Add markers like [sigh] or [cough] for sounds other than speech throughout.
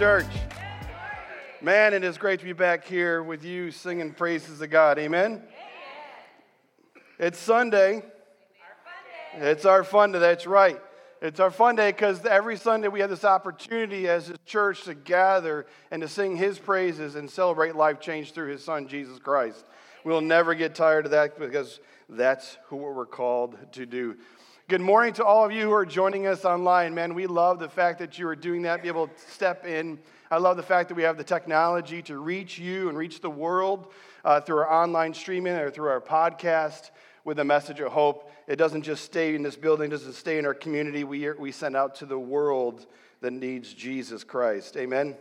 Church. Man, it is great to be back here with you singing praises to God. Amen. It's Sunday. It's our fun day. That's right. It's our fun day because every Sunday we have this opportunity as a church to gather and to sing His praises and celebrate life change through His Son, Jesus Christ. We'll never get tired of that because that's who we're called to do. Good morning to all of you who are joining us online. Man, we love the fact that you are doing that, be able to step in. I love the fact that we have the technology to reach you and reach the world uh, through our online streaming or through our podcast with a message of hope. It doesn't just stay in this building, it doesn't stay in our community. We, we send out to the world that needs Jesus Christ. Amen?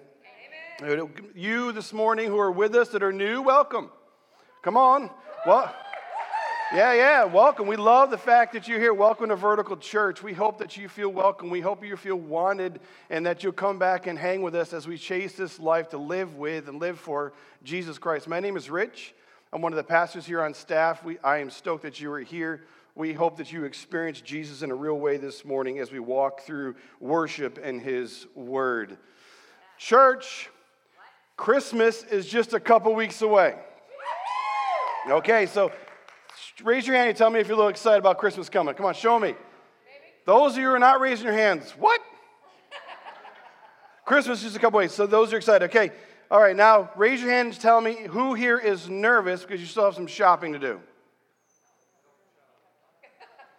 Amen. You this morning who are with us that are new, welcome. Come on. Well, yeah, yeah, welcome. We love the fact that you're here. Welcome to Vertical Church. We hope that you feel welcome. We hope you feel wanted and that you'll come back and hang with us as we chase this life to live with and live for Jesus Christ. My name is Rich. I'm one of the pastors here on staff. We, I am stoked that you are here. We hope that you experience Jesus in a real way this morning as we walk through worship and his word. Church, Christmas is just a couple weeks away. Okay, so raise your hand and tell me if you're a little excited about Christmas coming. Come on, show me. Maybe. Those of you who are not raising your hands, what? Christmas is just a couple weeks, so those are excited. Okay, all right, now raise your hand and tell me who here is nervous because you still have some shopping to do.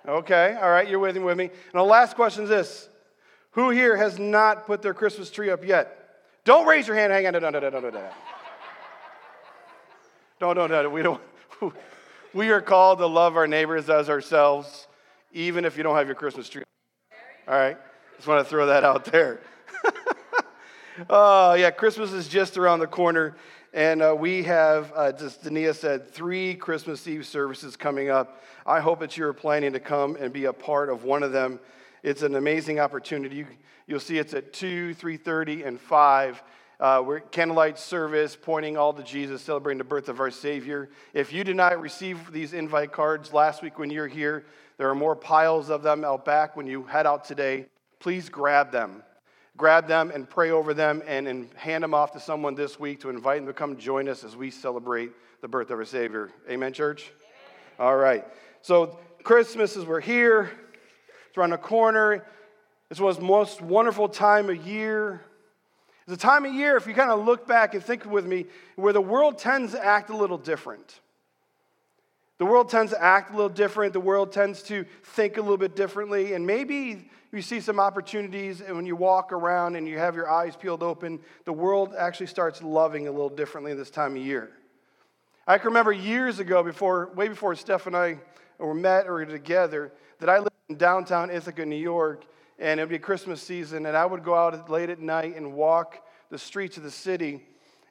Okay, all right, you're with me, with me. And the last question is this Who here has not put their Christmas tree up yet? Don't raise your hand. Hang on. No, no, no, no, no, no. Don't, don't, no. We don't. We are called to love our neighbors as ourselves, even if you don't have your Christmas tree. All right, just want to throw that out there. Oh, [laughs] yeah, Christmas is just around the corner. And uh, we have, uh, just Dania said, three Christmas Eve services coming up. I hope that you're planning to come and be a part of one of them. It's an amazing opportunity. You, will see it's at 2, 3.30, and 5. Uh, we're candlelight service pointing all to Jesus, celebrating the birth of our Savior. If you did not receive these invite cards last week when you're here, there are more piles of them out back when you head out today. Please grab them grab them and pray over them and, and hand them off to someone this week to invite them to come join us as we celebrate the birth of our Savior. Amen, church? Amen. All right. So, Christmas is we're here, it's around the corner. It's one of the most wonderful time of year. It's a time of year, if you kind of look back and think with me, where the world tends to act a little different. The world tends to act a little different. The world tends to think a little bit differently. And maybe you see some opportunities, and when you walk around and you have your eyes peeled open, the world actually starts loving a little differently this time of year. I can remember years ago, before, way before Steph and I were met or together, that I lived in downtown Ithaca, New York, and it would be Christmas season, and I would go out late at night and walk the streets of the city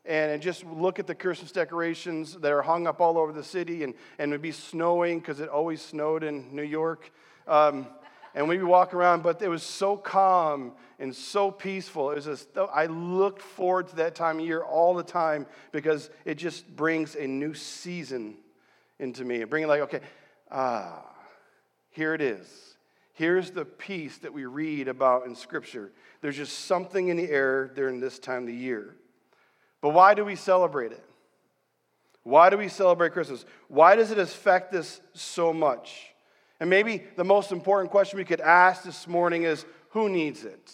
and just look at the Christmas decorations that are hung up all over the city, and, and it would be snowing because it always snowed in New York. Um, and we'd walk around, but it was so calm and so peaceful. It was just, I looked forward to that time of year all the time because it just brings a new season into me. Bringing like, okay, ah, here it is. Here's the peace that we read about in Scripture. There's just something in the air during this time of the year. But why do we celebrate it? Why do we celebrate Christmas? Why does it affect us so much? And maybe the most important question we could ask this morning is who needs it?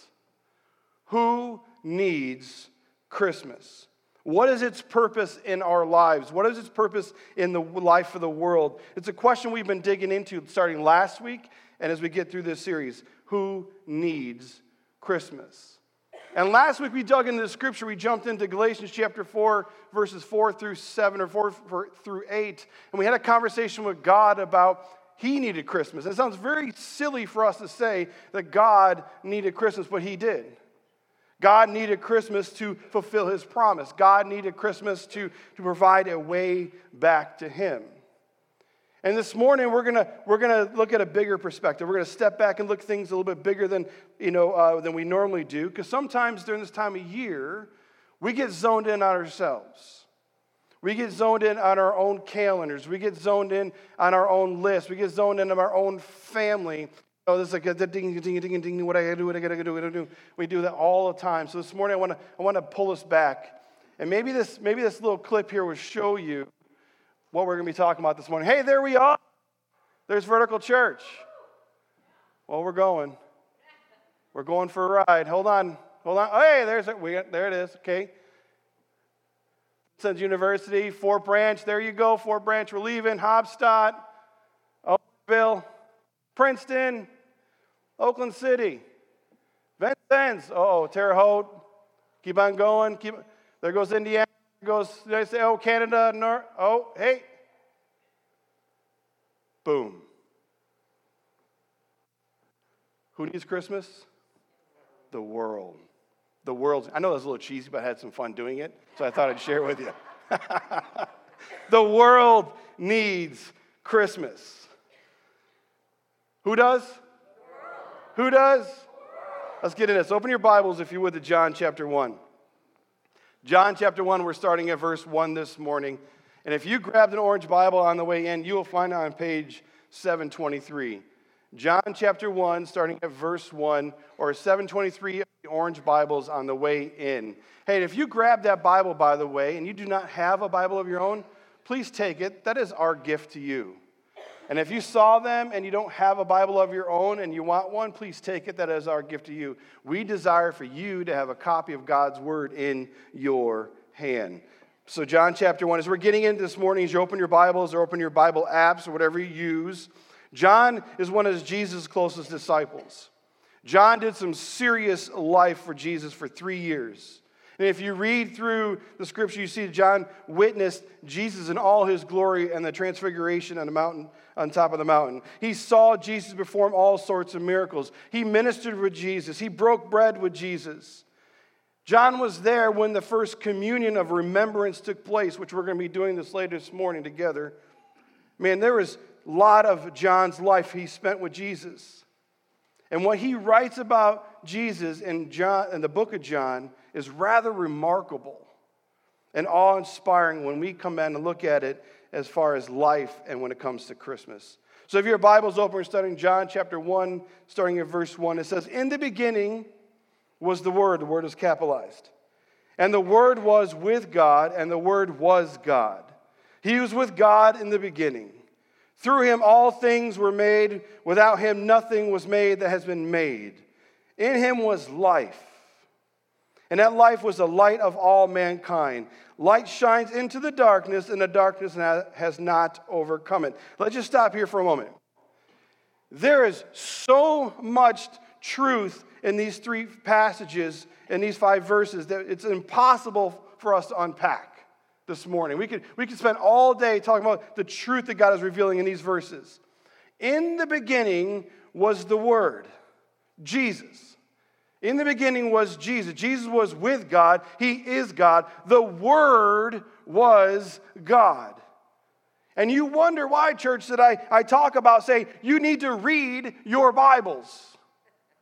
Who needs Christmas? What is its purpose in our lives? What is its purpose in the life of the world? It's a question we've been digging into starting last week and as we get through this series. Who needs Christmas? And last week we dug into the scripture. We jumped into Galatians chapter 4, verses 4 through 7 or 4, 4 through 8. And we had a conversation with God about he needed Christmas. It sounds very silly for us to say that God needed Christmas, but he did. God needed Christmas to fulfill his promise. God needed Christmas to, to provide a way back to him. And this morning, we're going we're gonna look at a bigger perspective. We're to step back and look things a little bit bigger than, you know, uh, than we normally do. Because sometimes during this time of year, we get zoned in on ourselves. We get zoned in on our own calendars. We get zoned in on our own list. We get zoned in on our own family. Oh, this is like a ding, ding, ding, ding, what I gotta do, what I gotta do, what I gotta do. We do that all the time. So this morning I wanna, I wanna pull us back. And maybe this, maybe this little clip here will show you what we're gonna be talking about this morning. Hey, there we are. There's Vertical Church. Well, we're going. We're going for a ride. Hold on. Hold on. Hey, there's it. We got, there it is. Okay. Sons University, Fort Branch. There you go. Fort Branch. We're leaving. Haubstadt, Oakville, Princeton, Oakland City, Vincennes. Oh, Terre Haute. Keep on going. Keep. There goes Indiana. Goes. they say? Oh, Canada. North. Oh, hey. Boom. Who needs Christmas? The world. The world. I know that's a little cheesy, but I had some fun doing it, so I thought I'd share it with you. [laughs] the world needs Christmas. Who does? Who does? Let's get in this. Open your Bibles, if you would, to John chapter 1. John chapter 1, we're starting at verse 1 this morning. And if you grabbed an orange Bible on the way in, you will find it on page 723. John chapter 1, starting at verse 1, or 723 of the orange Bibles on the way in. Hey, if you grab that Bible, by the way, and you do not have a Bible of your own, please take it. That is our gift to you. And if you saw them and you don't have a Bible of your own and you want one, please take it. That is our gift to you. We desire for you to have a copy of God's Word in your hand. So, John chapter 1, as we're getting into this morning, as you open your Bibles or open your Bible apps or whatever you use, John is one of Jesus' closest disciples. John did some serious life for Jesus for three years. And if you read through the scripture, you see John witnessed Jesus in all his glory and the transfiguration on the mountain, on top of the mountain. He saw Jesus perform all sorts of miracles. He ministered with Jesus. He broke bread with Jesus. John was there when the first communion of remembrance took place, which we're going to be doing this later this morning together. Man, there was a lot of John's life he spent with Jesus. And what he writes about Jesus in, John, in the book of John is rather remarkable and awe inspiring when we come in and look at it as far as life and when it comes to Christmas. So if your Bible's open, we're studying John chapter 1, starting at verse 1. It says, In the beginning was the Word, the Word is capitalized. And the Word was with God, and the Word was God. He was with God in the beginning. Through him all things were made. Without him nothing was made that has been made. In him was life and that life was the light of all mankind. Light shines into the darkness, and the darkness has not overcome it. Let's just stop here for a moment. There is so much truth in these three passages, in these five verses, that it's impossible for us to unpack this morning. We could, we could spend all day talking about the truth that God is revealing in these verses. In the beginning was the Word, Jesus. In the beginning was Jesus. Jesus was with God. He is God. The Word was God. And you wonder why, church, that I, I talk about say you need to read your Bibles.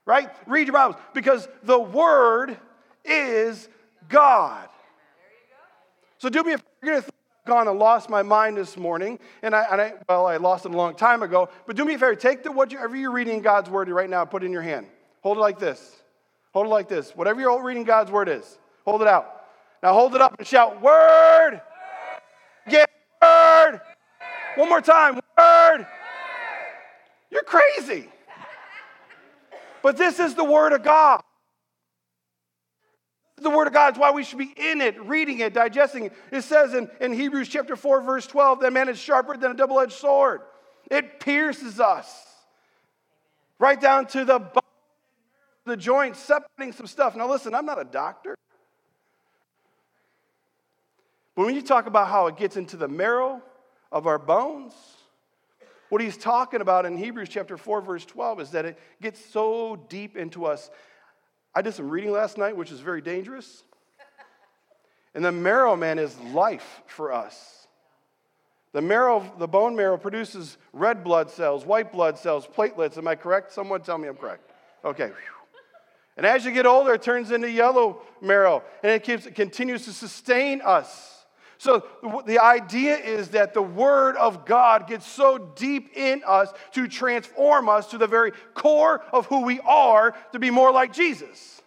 Right? Read your Bibles. Because the Word is God. So do me a favor. You're going to think I've gone and lost my mind this morning, and I, and I, well, I lost it a long time ago. But do me a favor, take the whatever you're reading God's word right now, put it in your hand. Hold it like this. Hold it like this. Whatever you're reading God's word is, hold it out. Now hold it up and shout, Word! Get word! One more time, word! You're crazy. But this is the word of God. The word of God is why we should be in it, reading it, digesting it. It says in, in Hebrews chapter 4, verse 12, that man is sharper than a double edged sword. It pierces us right down to the bone the joints, separating some stuff. Now, listen, I'm not a doctor. But when you talk about how it gets into the marrow of our bones, what he's talking about in Hebrews chapter 4, verse 12 is that it gets so deep into us. I did some reading last night, which is very dangerous. And the marrow, man, is life for us. The marrow, the bone marrow produces red blood cells, white blood cells, platelets. Am I correct? Someone tell me I'm correct. Okay. And as you get older, it turns into yellow marrow, and it, keeps, continues to sustain us. So the idea is that the Word of God gets so deep in us to transform us to the very core of who we are to be more like Jesus.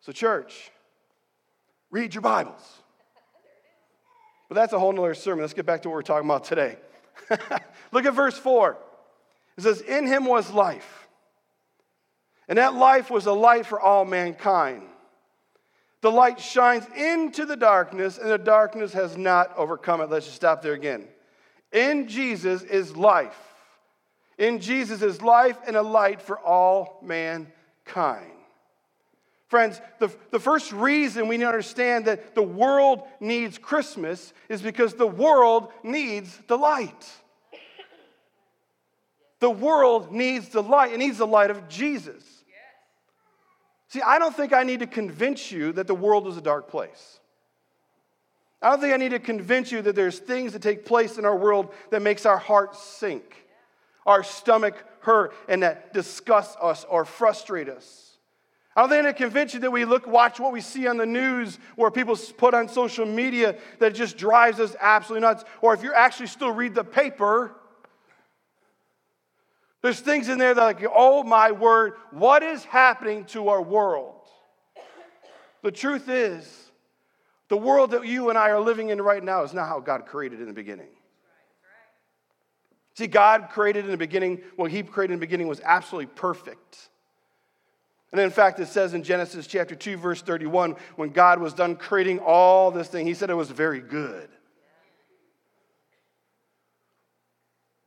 So, church, read your Bibles. But that's a whole nother sermon. Let's get back to what we're talking about today. [laughs] Look at verse 4. It says, In him was life, and that life was a light for all mankind. The light shines into the darkness, and the darkness has not overcome it. Let's just stop there again. In Jesus is life. In Jesus is life and a light for all mankind. Friends, the, the first reason we need to understand that the world needs Christmas is because the world needs the light. The world needs the light. It needs the light of Jesus. See, I don't think I need to convince you that the world is a dark place. I don't think I need to convince you that there's things that take place in our world that makes our heart sink, our stomach hurt, and that disgust us or frustrate us. I don't think I need to convince you that we look, watch what we see on the news or people put on social media that just drives us absolutely nuts. Or if you actually still read the paper, there's things in there that, like, oh my word, what is happening to our world? The truth is, the world that you and I are living in right now is not how God created in the beginning. See, God created in the beginning, what He created in the beginning was absolutely perfect. And in fact, it says in Genesis chapter 2, verse 31, when God was done creating all this thing, He said it was very good.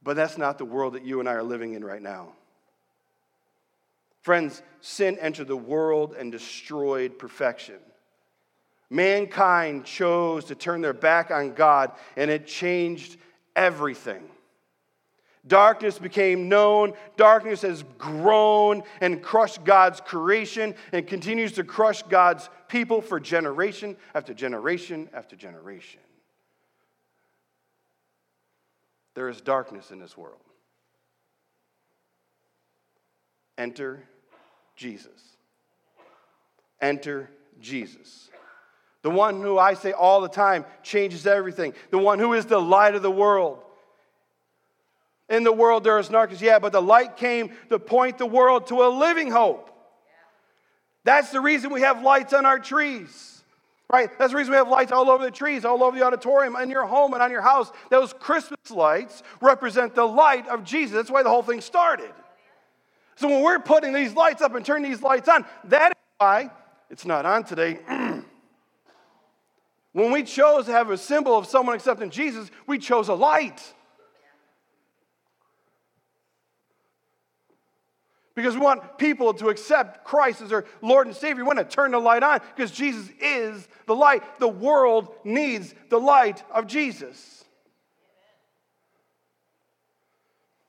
But that's not the world that you and I are living in right now. Friends, sin entered the world and destroyed perfection. Mankind chose to turn their back on God, and it changed everything. Darkness became known. Darkness has grown and crushed God's creation and continues to crush God's people for generation after generation after generation. There is darkness in this world. Enter Jesus. Enter Jesus. The one who I say all the time changes everything. The one who is the light of the world. In the world there is darkness, yeah, but the light came to point the world to a living hope. That's the reason we have lights on our trees right? That's the reason we have lights all over the trees, all over the auditorium, in your home and on your house. Those Christmas lights represent the light of Jesus. That's why the whole thing started. So when we're putting these lights up and turning these lights on, that is why it's not on today. [clears throat] when we chose to have a symbol of someone accepting Jesus, we chose a light. Because we want people to accept Christ as their Lord and Savior. We want to turn the light on because Jesus is the light. The world needs the light of Jesus.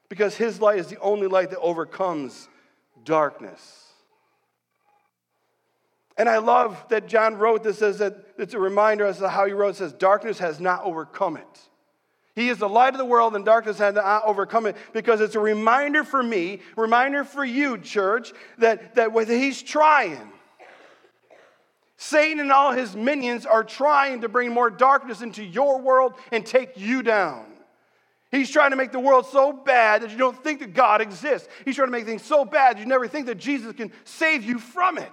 Because his light is the only light that overcomes darkness. And I love that John wrote this as a, it's a reminder as to how he wrote it says, Darkness has not overcome it. He is the light of the world, and darkness had not overcome it because it's a reminder for me, reminder for you, church, that, that he's trying. Satan and all his minions are trying to bring more darkness into your world and take you down. He's trying to make the world so bad that you don't think that God exists. He's trying to make things so bad you never think that Jesus can save you from it.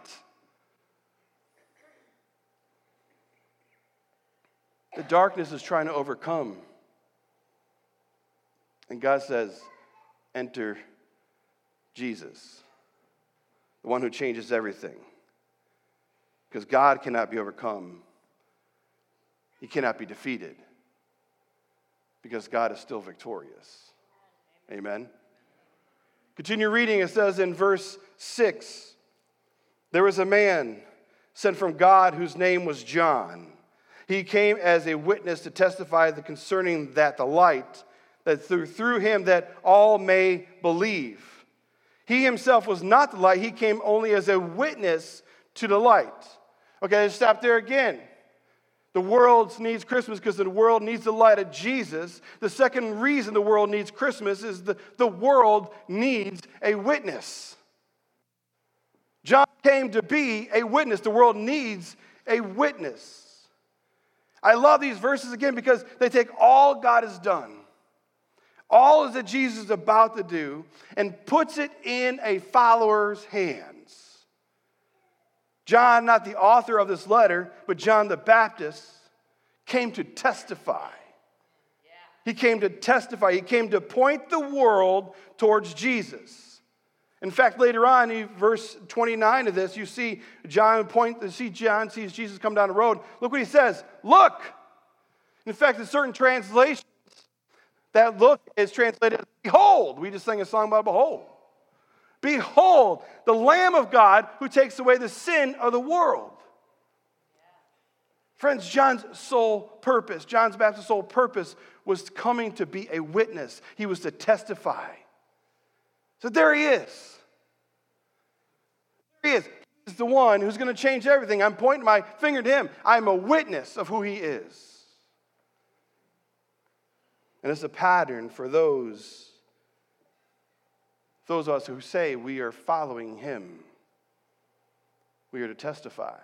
The darkness is trying to overcome. And God says, Enter Jesus, the one who changes everything. Because God cannot be overcome, He cannot be defeated, because God is still victorious. Amen. Continue reading, it says in verse 6 there was a man sent from God whose name was John. He came as a witness to testify concerning that the light that through, through him that all may believe. He himself was not the light, he came only as a witness to the light. Okay, let's stop there again. The world needs Christmas because the world needs the light of Jesus. The second reason the world needs Christmas is the, the world needs a witness. John came to be a witness. The world needs a witness. I love these verses again because they take all God has done, all is that Jesus is about to do, and puts it in a follower's hands. John, not the author of this letter, but John the Baptist, came to testify. He came to testify. He came to point the world towards Jesus. In fact, later on, in verse 29 of this, you see John point, see John sees Jesus come down the road. Look what he says. Look. In fact, in certain translations, that look is translated behold. We just sang a song about behold. Behold, the Lamb of God who takes away the sin of the world. Friends, John's sole purpose, John's Baptist's sole purpose was coming to be a witness. He was to testify. So there he is. There he is. He's the one who's going to change everything. I'm pointing my finger to him. I'm a witness of who he is. And it's a pattern for those, those of us who say we are following him. We are to testify.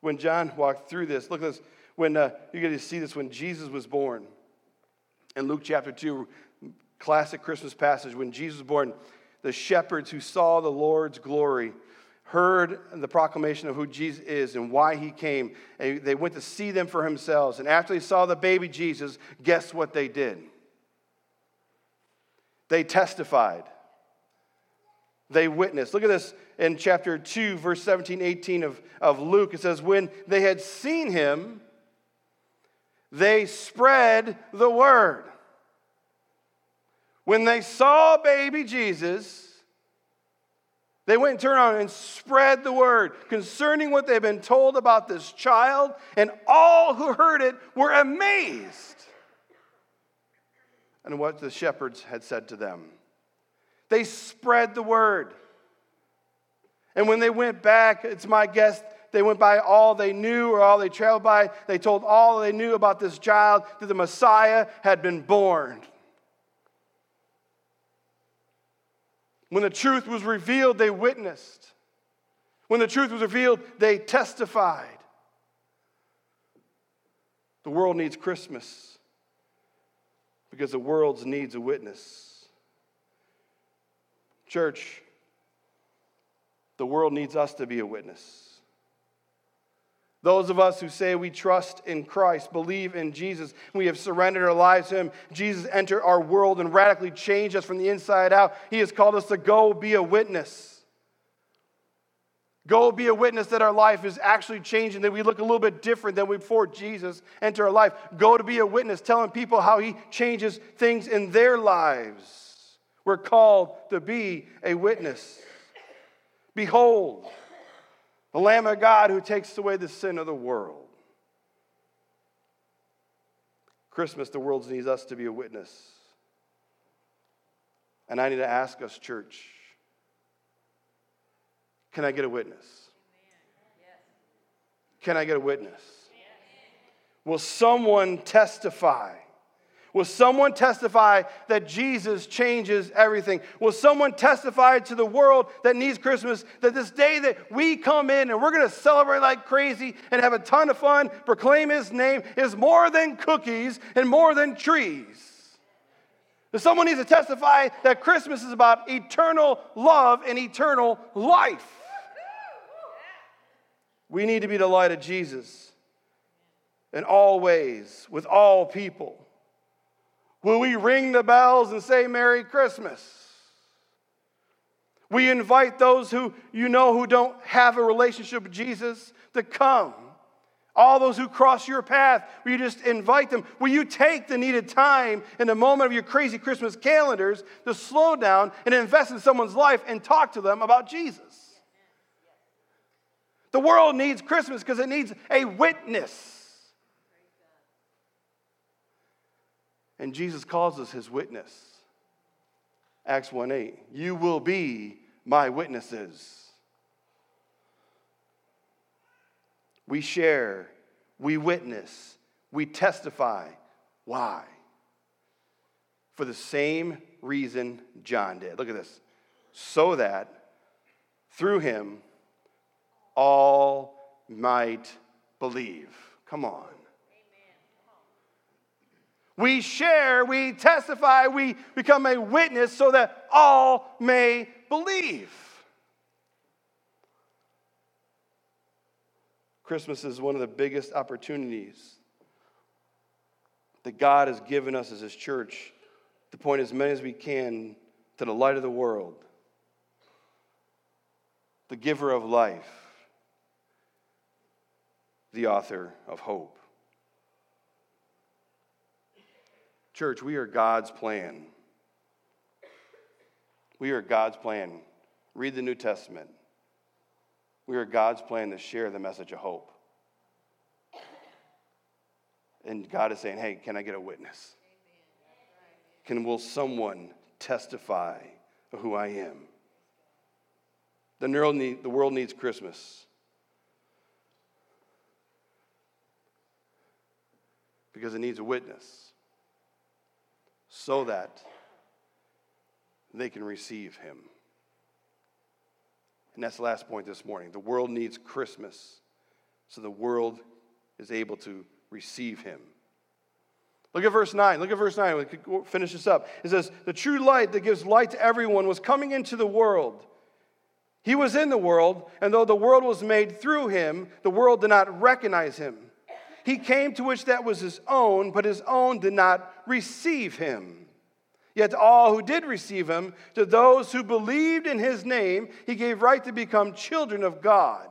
When John walked through this, look at this. When uh, you get to see this, when Jesus was born, in Luke chapter 2, classic Christmas passage, when Jesus was born, the shepherds who saw the Lord's glory heard the proclamation of who Jesus is and why he came. And they went to see them for themselves. And after they saw the baby Jesus, guess what they did? They testified. They witnessed. Look at this in chapter 2, verse 17, 18 of, of Luke. It says, When they had seen him, they spread the word. When they saw baby Jesus, they went and turned around and spread the word concerning what they've been told about this child, and all who heard it were amazed and what the shepherds had said to them. They spread the word. And when they went back, it's my guess they went by all they knew or all they traveled by. They told all they knew about this child that the Messiah had been born. When the truth was revealed, they witnessed. When the truth was revealed, they testified. The world needs Christmas because the world needs a witness. Church, the world needs us to be a witness. Those of us who say we trust in Christ, believe in Jesus, we have surrendered our lives to Him. Jesus entered our world and radically changed us from the inside out. He has called us to go be a witness. Go be a witness that our life is actually changing, that we look a little bit different than we before Jesus entered our life. Go to be a witness, telling people how He changes things in their lives. We're called to be a witness. Behold, the Lamb of God who takes away the sin of the world. Christmas, the world needs us to be a witness. And I need to ask us, church, can I get a witness? Can I get a witness? Will someone testify Will someone testify that Jesus changes everything? Will someone testify to the world that needs Christmas that this day that we come in and we're going to celebrate like crazy and have a ton of fun, proclaim his name is more than cookies and more than trees? That someone needs to testify that Christmas is about eternal love and eternal life. We need to be the light of Jesus in all ways, with all people. Will we ring the bells and say Merry Christmas? We invite those who you know who don't have a relationship with Jesus to come. All those who cross your path, will you just invite them? Will you take the needed time in the moment of your crazy Christmas calendars to slow down and invest in someone's life and talk to them about Jesus? The world needs Christmas because it needs a witness. And Jesus calls us his witness. Acts 1 8. You will be my witnesses. We share, we witness, we testify. Why? For the same reason John did. Look at this. So that through him all might believe. Come on. We share, we testify, we become a witness so that all may believe. Christmas is one of the biggest opportunities that God has given us as His church to point as many as we can to the light of the world, the giver of life, the author of hope. Church, we are God's plan. We are God's plan. Read the New Testament. We are God's plan to share the message of hope. And God is saying, hey, can I get a witness? Can will someone testify of who I am? The, need, the world needs Christmas. Because it needs a witness so that they can receive him. And that's the last point this morning. The world needs Christmas so the world is able to receive him. Look at verse 9. Look at verse 9. We could finish this up. It says, The true light that gives light to everyone was coming into the world. He was in the world, and though the world was made through him, the world did not recognize him. He came to which that was his own, but his own did not receive him. Yet to all who did receive him, to those who believed in his name, he gave right to become children of God.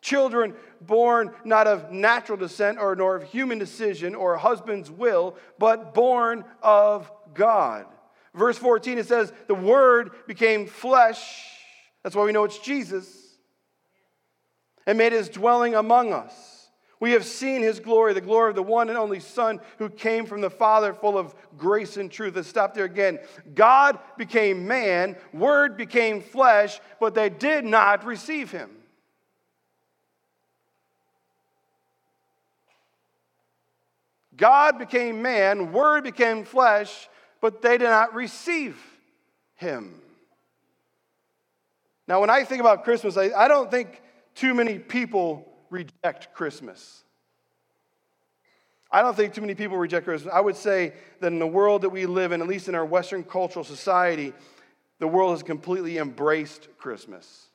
Children born not of natural descent or nor of human decision or husband's will, but born of God. Verse 14, it says, The Word became flesh. That's why we know it's Jesus. And made his dwelling among us. We have seen his glory, the glory of the one and only Son who came from the Father, full of grace and truth. Let's stop there again. God became man, Word became flesh, but they did not receive him. God became man, Word became flesh, but they did not receive him. Now, when I think about Christmas, I, I don't think too many people reject Christmas. I don't think too many people reject Christmas. I would say that in the world that we live in, at least in our Western cultural society, the world has completely embraced Christmas.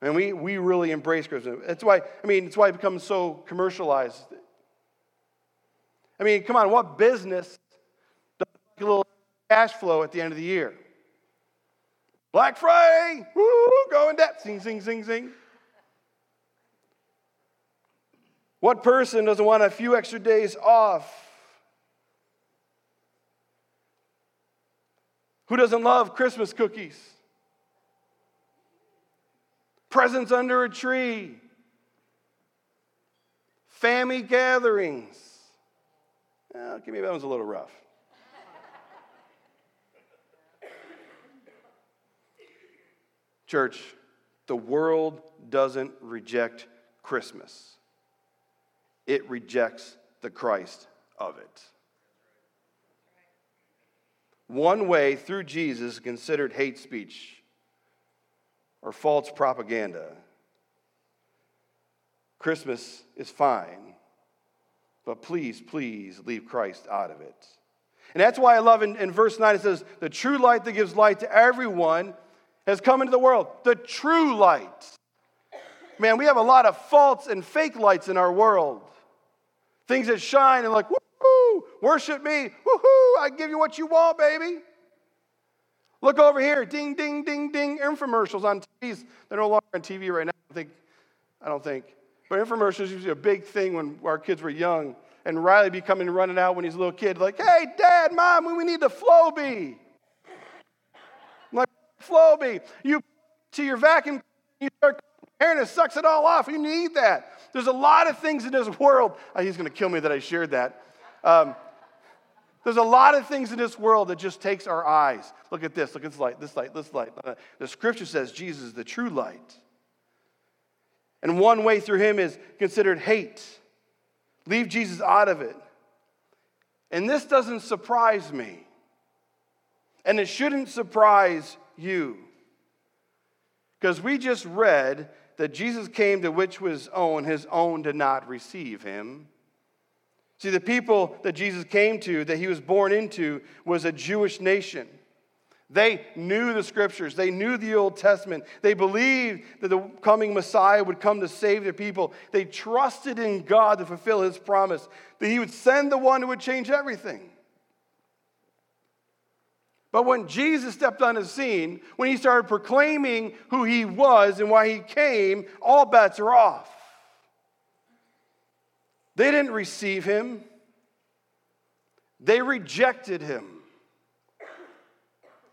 And we, we really embrace Christmas. That's why, I mean, it's why it becomes so commercialized. I mean, come on, what business does a little cash flow at the end of the year? Black Friday, woo, go in debt, sing, sing, sing, sing. What person doesn't want a few extra days off? Who doesn't love Christmas cookies? Presents under a tree, family gatherings. Well, give me that one's a little rough. Church, the world doesn't reject Christmas it rejects the Christ of it. One way through Jesus considered hate speech or false propaganda. Christmas is fine, but please, please leave Christ out of it. And that's why I love in, in verse 9 it says, The true light that gives light to everyone has come into the world. The true light. Man, we have a lot of false and fake lights in our world. Things that shine and like, woohoo, worship me, woohoo, I give you what you want, baby. Look over here, ding, ding, ding, ding, infomercials on TVs. They're no longer on TV right now, I think. I don't think. But infomercials used to be a big thing when our kids were young. And Riley be coming running out when he's a little kid, like, hey, dad, mom, we need the Flowbee. I'm like, Flowbee. You to your vacuum, you start and it sucks it all off. You need that. There's a lot of things in this world. Oh, he's going to kill me that I shared that. Um, there's a lot of things in this world that just takes our eyes. Look at this. Look at this light. This light. This light. Uh, the scripture says Jesus is the true light. And one way through him is considered hate. Leave Jesus out of it. And this doesn't surprise me. And it shouldn't surprise you. Because we just read that Jesus came to which was own, his own did not receive him. See, the people that Jesus came to, that he was born into, was a Jewish nation. They knew the scriptures. They knew the Old Testament. They believed that the coming Messiah would come to save their people. They trusted in God to fulfill his promise that he would send the one who would change everything. But when Jesus stepped on the scene, when he started proclaiming who he was and why he came, all bets are off. They didn't receive him, they rejected him.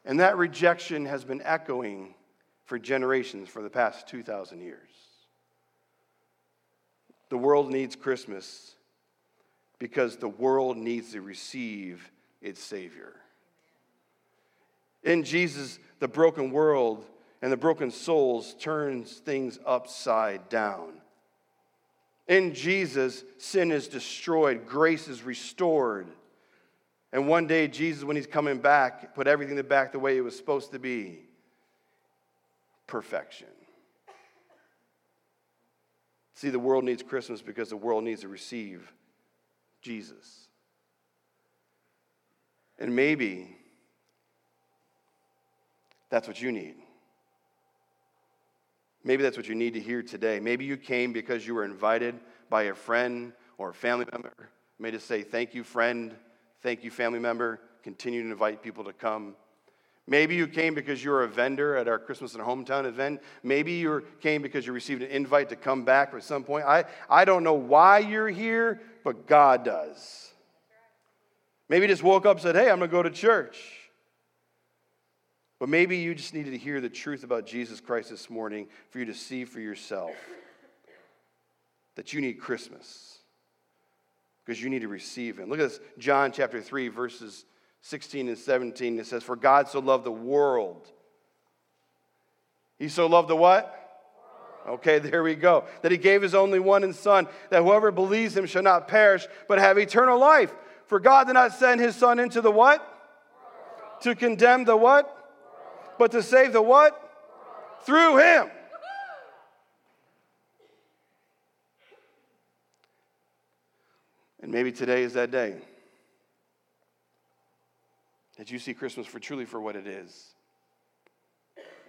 And that rejection has been echoing for generations for the past 2,000 years. The world needs Christmas because the world needs to receive its Savior. In Jesus, the broken world and the broken souls turns things upside down. In Jesus, sin is destroyed, grace is restored. And one day, Jesus, when he's coming back, put everything back the way it was supposed to be perfection. See, the world needs Christmas because the world needs to receive Jesus. And maybe that's what you need. Maybe that's what you need to hear today. Maybe you came because you were invited by a friend or a family member. May just say, Thank you, friend. Thank you, family member. Continue to invite people to come. Maybe you came because you were a vendor at our Christmas in hometown event. Maybe you came because you received an invite to come back at some point. I, I don't know why you're here, but God does. Maybe you just woke up and said, Hey, I'm going to go to church. But maybe you just needed to hear the truth about Jesus Christ this morning for you to see for yourself that you need Christmas because you need to receive Him. Look at this, John chapter 3, verses 16 and 17. It says, For God so loved the world. He so loved the what? Okay, there we go. That he gave his only one and son, that whoever believes him shall not perish, but have eternal life. For God did not send his son into the what? To condemn the what? But to save the what? Through him. And maybe today is that day that you see Christmas for truly for what it is.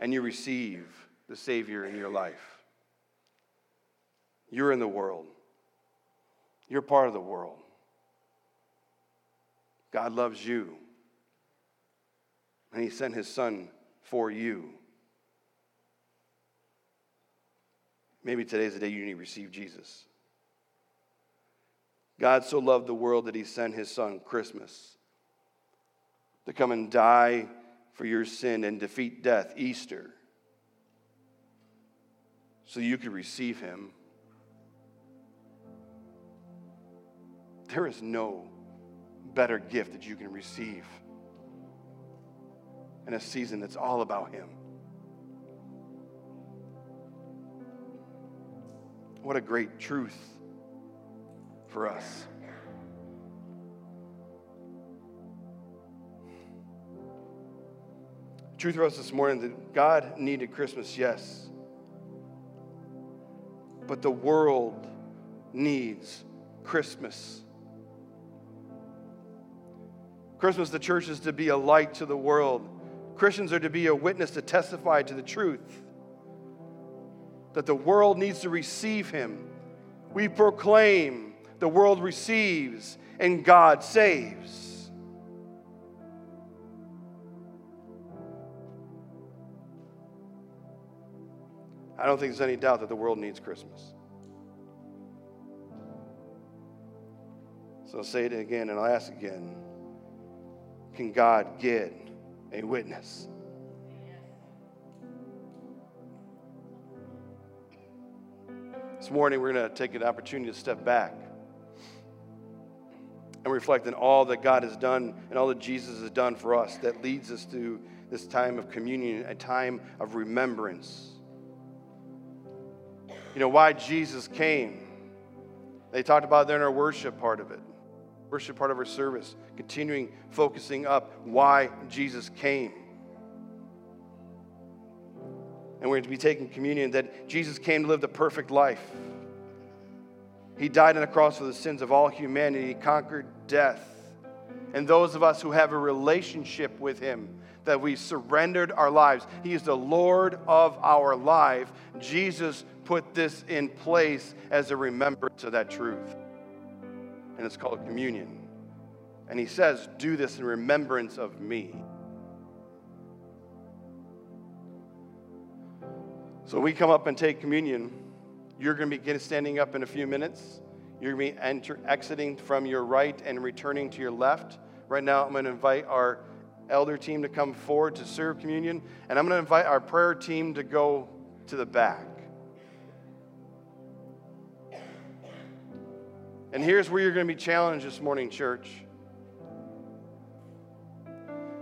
And you receive the Savior in your life. You're in the world. You're part of the world. God loves you. And He sent His Son for you. Maybe today's the day you need to receive Jesus. God so loved the world that he sent his son, Christmas, to come and die for your sin and defeat death, Easter, so you could receive him. There is no better gift that you can receive in a season that's all about Him. What a great truth for us. Truth for us this morning that God needed Christmas, yes. But the world needs Christmas. Christmas, the church is to be a light to the world. Christians are to be a witness to testify to the truth that the world needs to receive him. We proclaim, the world receives, and God saves. I don't think there's any doubt that the world needs Christmas. So I'll say it again and I'll ask again Can God get a witness. This morning, we're going to take an opportunity to step back and reflect on all that God has done and all that Jesus has done for us that leads us to this time of communion, a time of remembrance. You know, why Jesus came. They talked about there in our worship part of it worship part of our service, continuing focusing up why Jesus came. and we're to be taking communion that Jesus came to live the perfect life. He died on the cross for the sins of all humanity. He conquered death. And those of us who have a relationship with Him, that we surrendered our lives, He is the Lord of our life. Jesus put this in place as a remembrance of that truth. And it's called communion. And He says, Do this in remembrance of me. So we come up and take communion. You're going to be standing up in a few minutes. You're going to be enter, exiting from your right and returning to your left. Right now, I'm going to invite our elder team to come forward to serve communion, and I'm going to invite our prayer team to go to the back. And here's where you're going to be challenged this morning, church.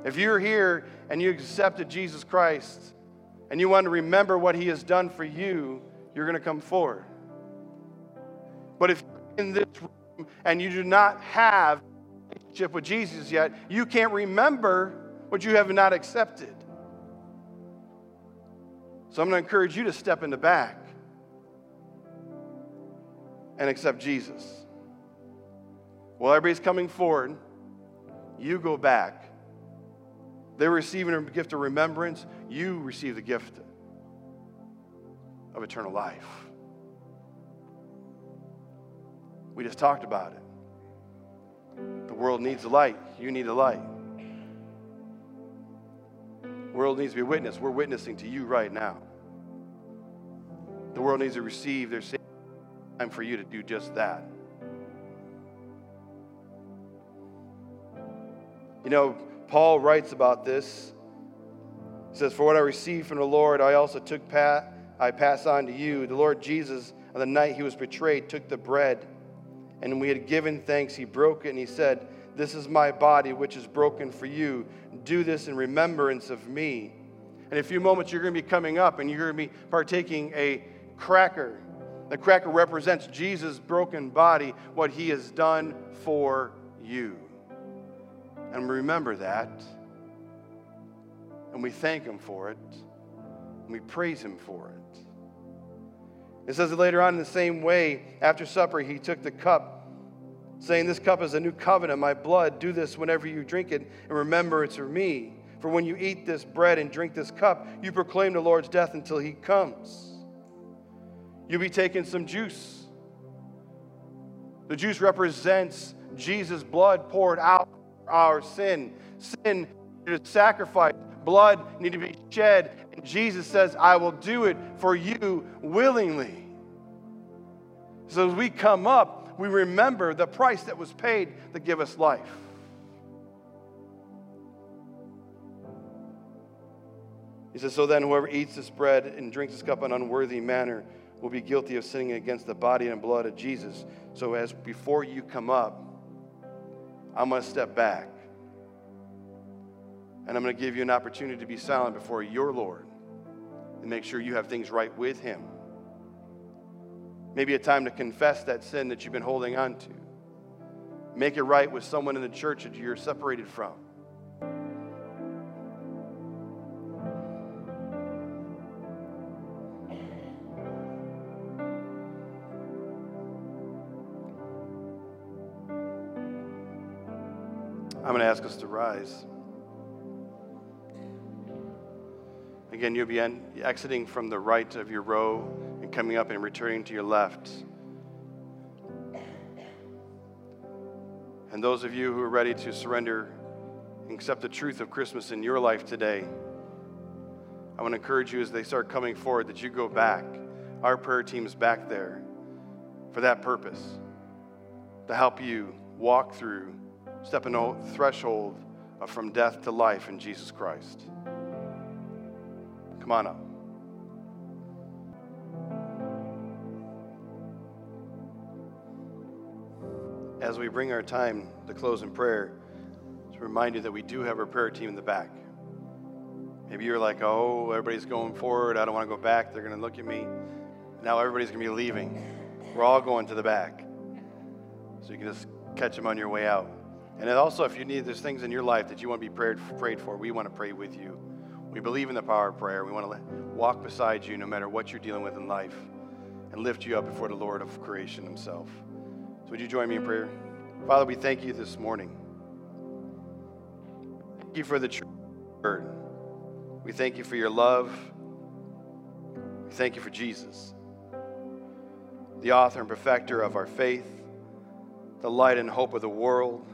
If you're here and you accepted Jesus Christ and you want to remember what he has done for you, you're going to come forward. But if in this room and you do not have a relationship with Jesus yet, you can't remember what you have not accepted. So I'm going to encourage you to step in the back and accept Jesus. While everybody's coming forward, you go back. They're receiving a gift of remembrance, you receive the gift of eternal life. We just talked about it. The world needs a light. You need a light. The world needs to be witnessed. We're witnessing to you right now. The world needs to receive their time for you to do just that. You know, Paul writes about this. He says, For what I received from the Lord, I also took pat, I pass on to you. The Lord Jesus, on the night he was betrayed, took the bread and we had given thanks, he broke it and he said, This is my body, which is broken for you. Do this in remembrance of me. In a few moments, you're going to be coming up and you're going to be partaking a cracker. The cracker represents Jesus' broken body, what he has done for you. And we remember that. And we thank him for it. And we praise him for it. It says later on in the same way, after supper, he took the cup, saying, This cup is a new covenant, my blood. Do this whenever you drink it, and remember it's for me. For when you eat this bread and drink this cup, you proclaim the Lord's death until he comes. You'll be taking some juice. The juice represents Jesus' blood poured out our sin. Sin needed sacrifice, blood needed to be shed, Jesus says, I will do it for you willingly. So as we come up, we remember the price that was paid to give us life. He says, So then, whoever eats this bread and drinks this cup in an unworthy manner will be guilty of sinning against the body and blood of Jesus. So, as before you come up, I'm going to step back. And I'm going to give you an opportunity to be silent before your Lord and make sure you have things right with Him. Maybe a time to confess that sin that you've been holding on to. Make it right with someone in the church that you're separated from. I'm going to ask us to rise. Again, you'll be exiting from the right of your row and coming up and returning to your left. And those of you who are ready to surrender and accept the truth of Christmas in your life today, I want to encourage you as they start coming forward that you go back. Our prayer team is back there for that purpose to help you walk through, step in the threshold of from death to life in Jesus Christ. Come on up. As we bring our time to close in prayer, to remind you that we do have our prayer team in the back. Maybe you're like, oh, everybody's going forward. I don't want to go back. They're going to look at me. Now everybody's going to be leaving. We're all going to the back. So you can just catch them on your way out. And also, if you need, there's things in your life that you want to be prayed, prayed for, we want to pray with you We believe in the power of prayer. We want to walk beside you no matter what you're dealing with in life and lift you up before the Lord of creation himself. So, would you join me in prayer? Father, we thank you this morning. Thank you for the true word. We thank you for your love. We thank you for Jesus, the author and perfecter of our faith, the light and hope of the world.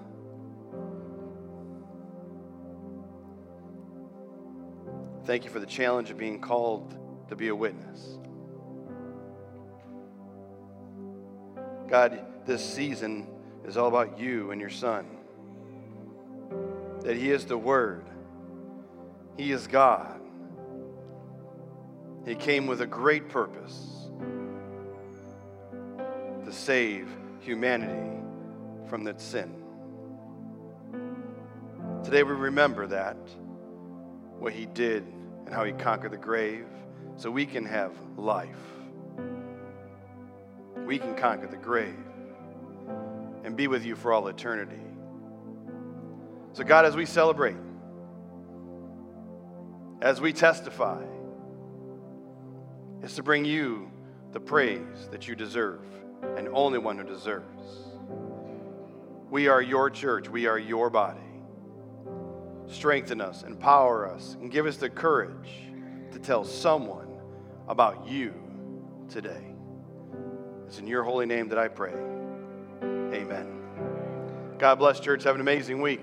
Thank you for the challenge of being called to be a witness. God, this season is all about you and your Son. That He is the Word, He is God. He came with a great purpose to save humanity from that sin. Today we remember that, what He did and how He conquered the grave, so we can have life. We can conquer the grave and be with you for all eternity. So, God, as we celebrate, as we testify, is to bring you the praise that you deserve and only one who deserves. We are your church, we are your body. Strengthen us, empower us, and give us the courage to tell someone about you today. It's in your holy name that I pray. Amen. God bless, church. Have an amazing week.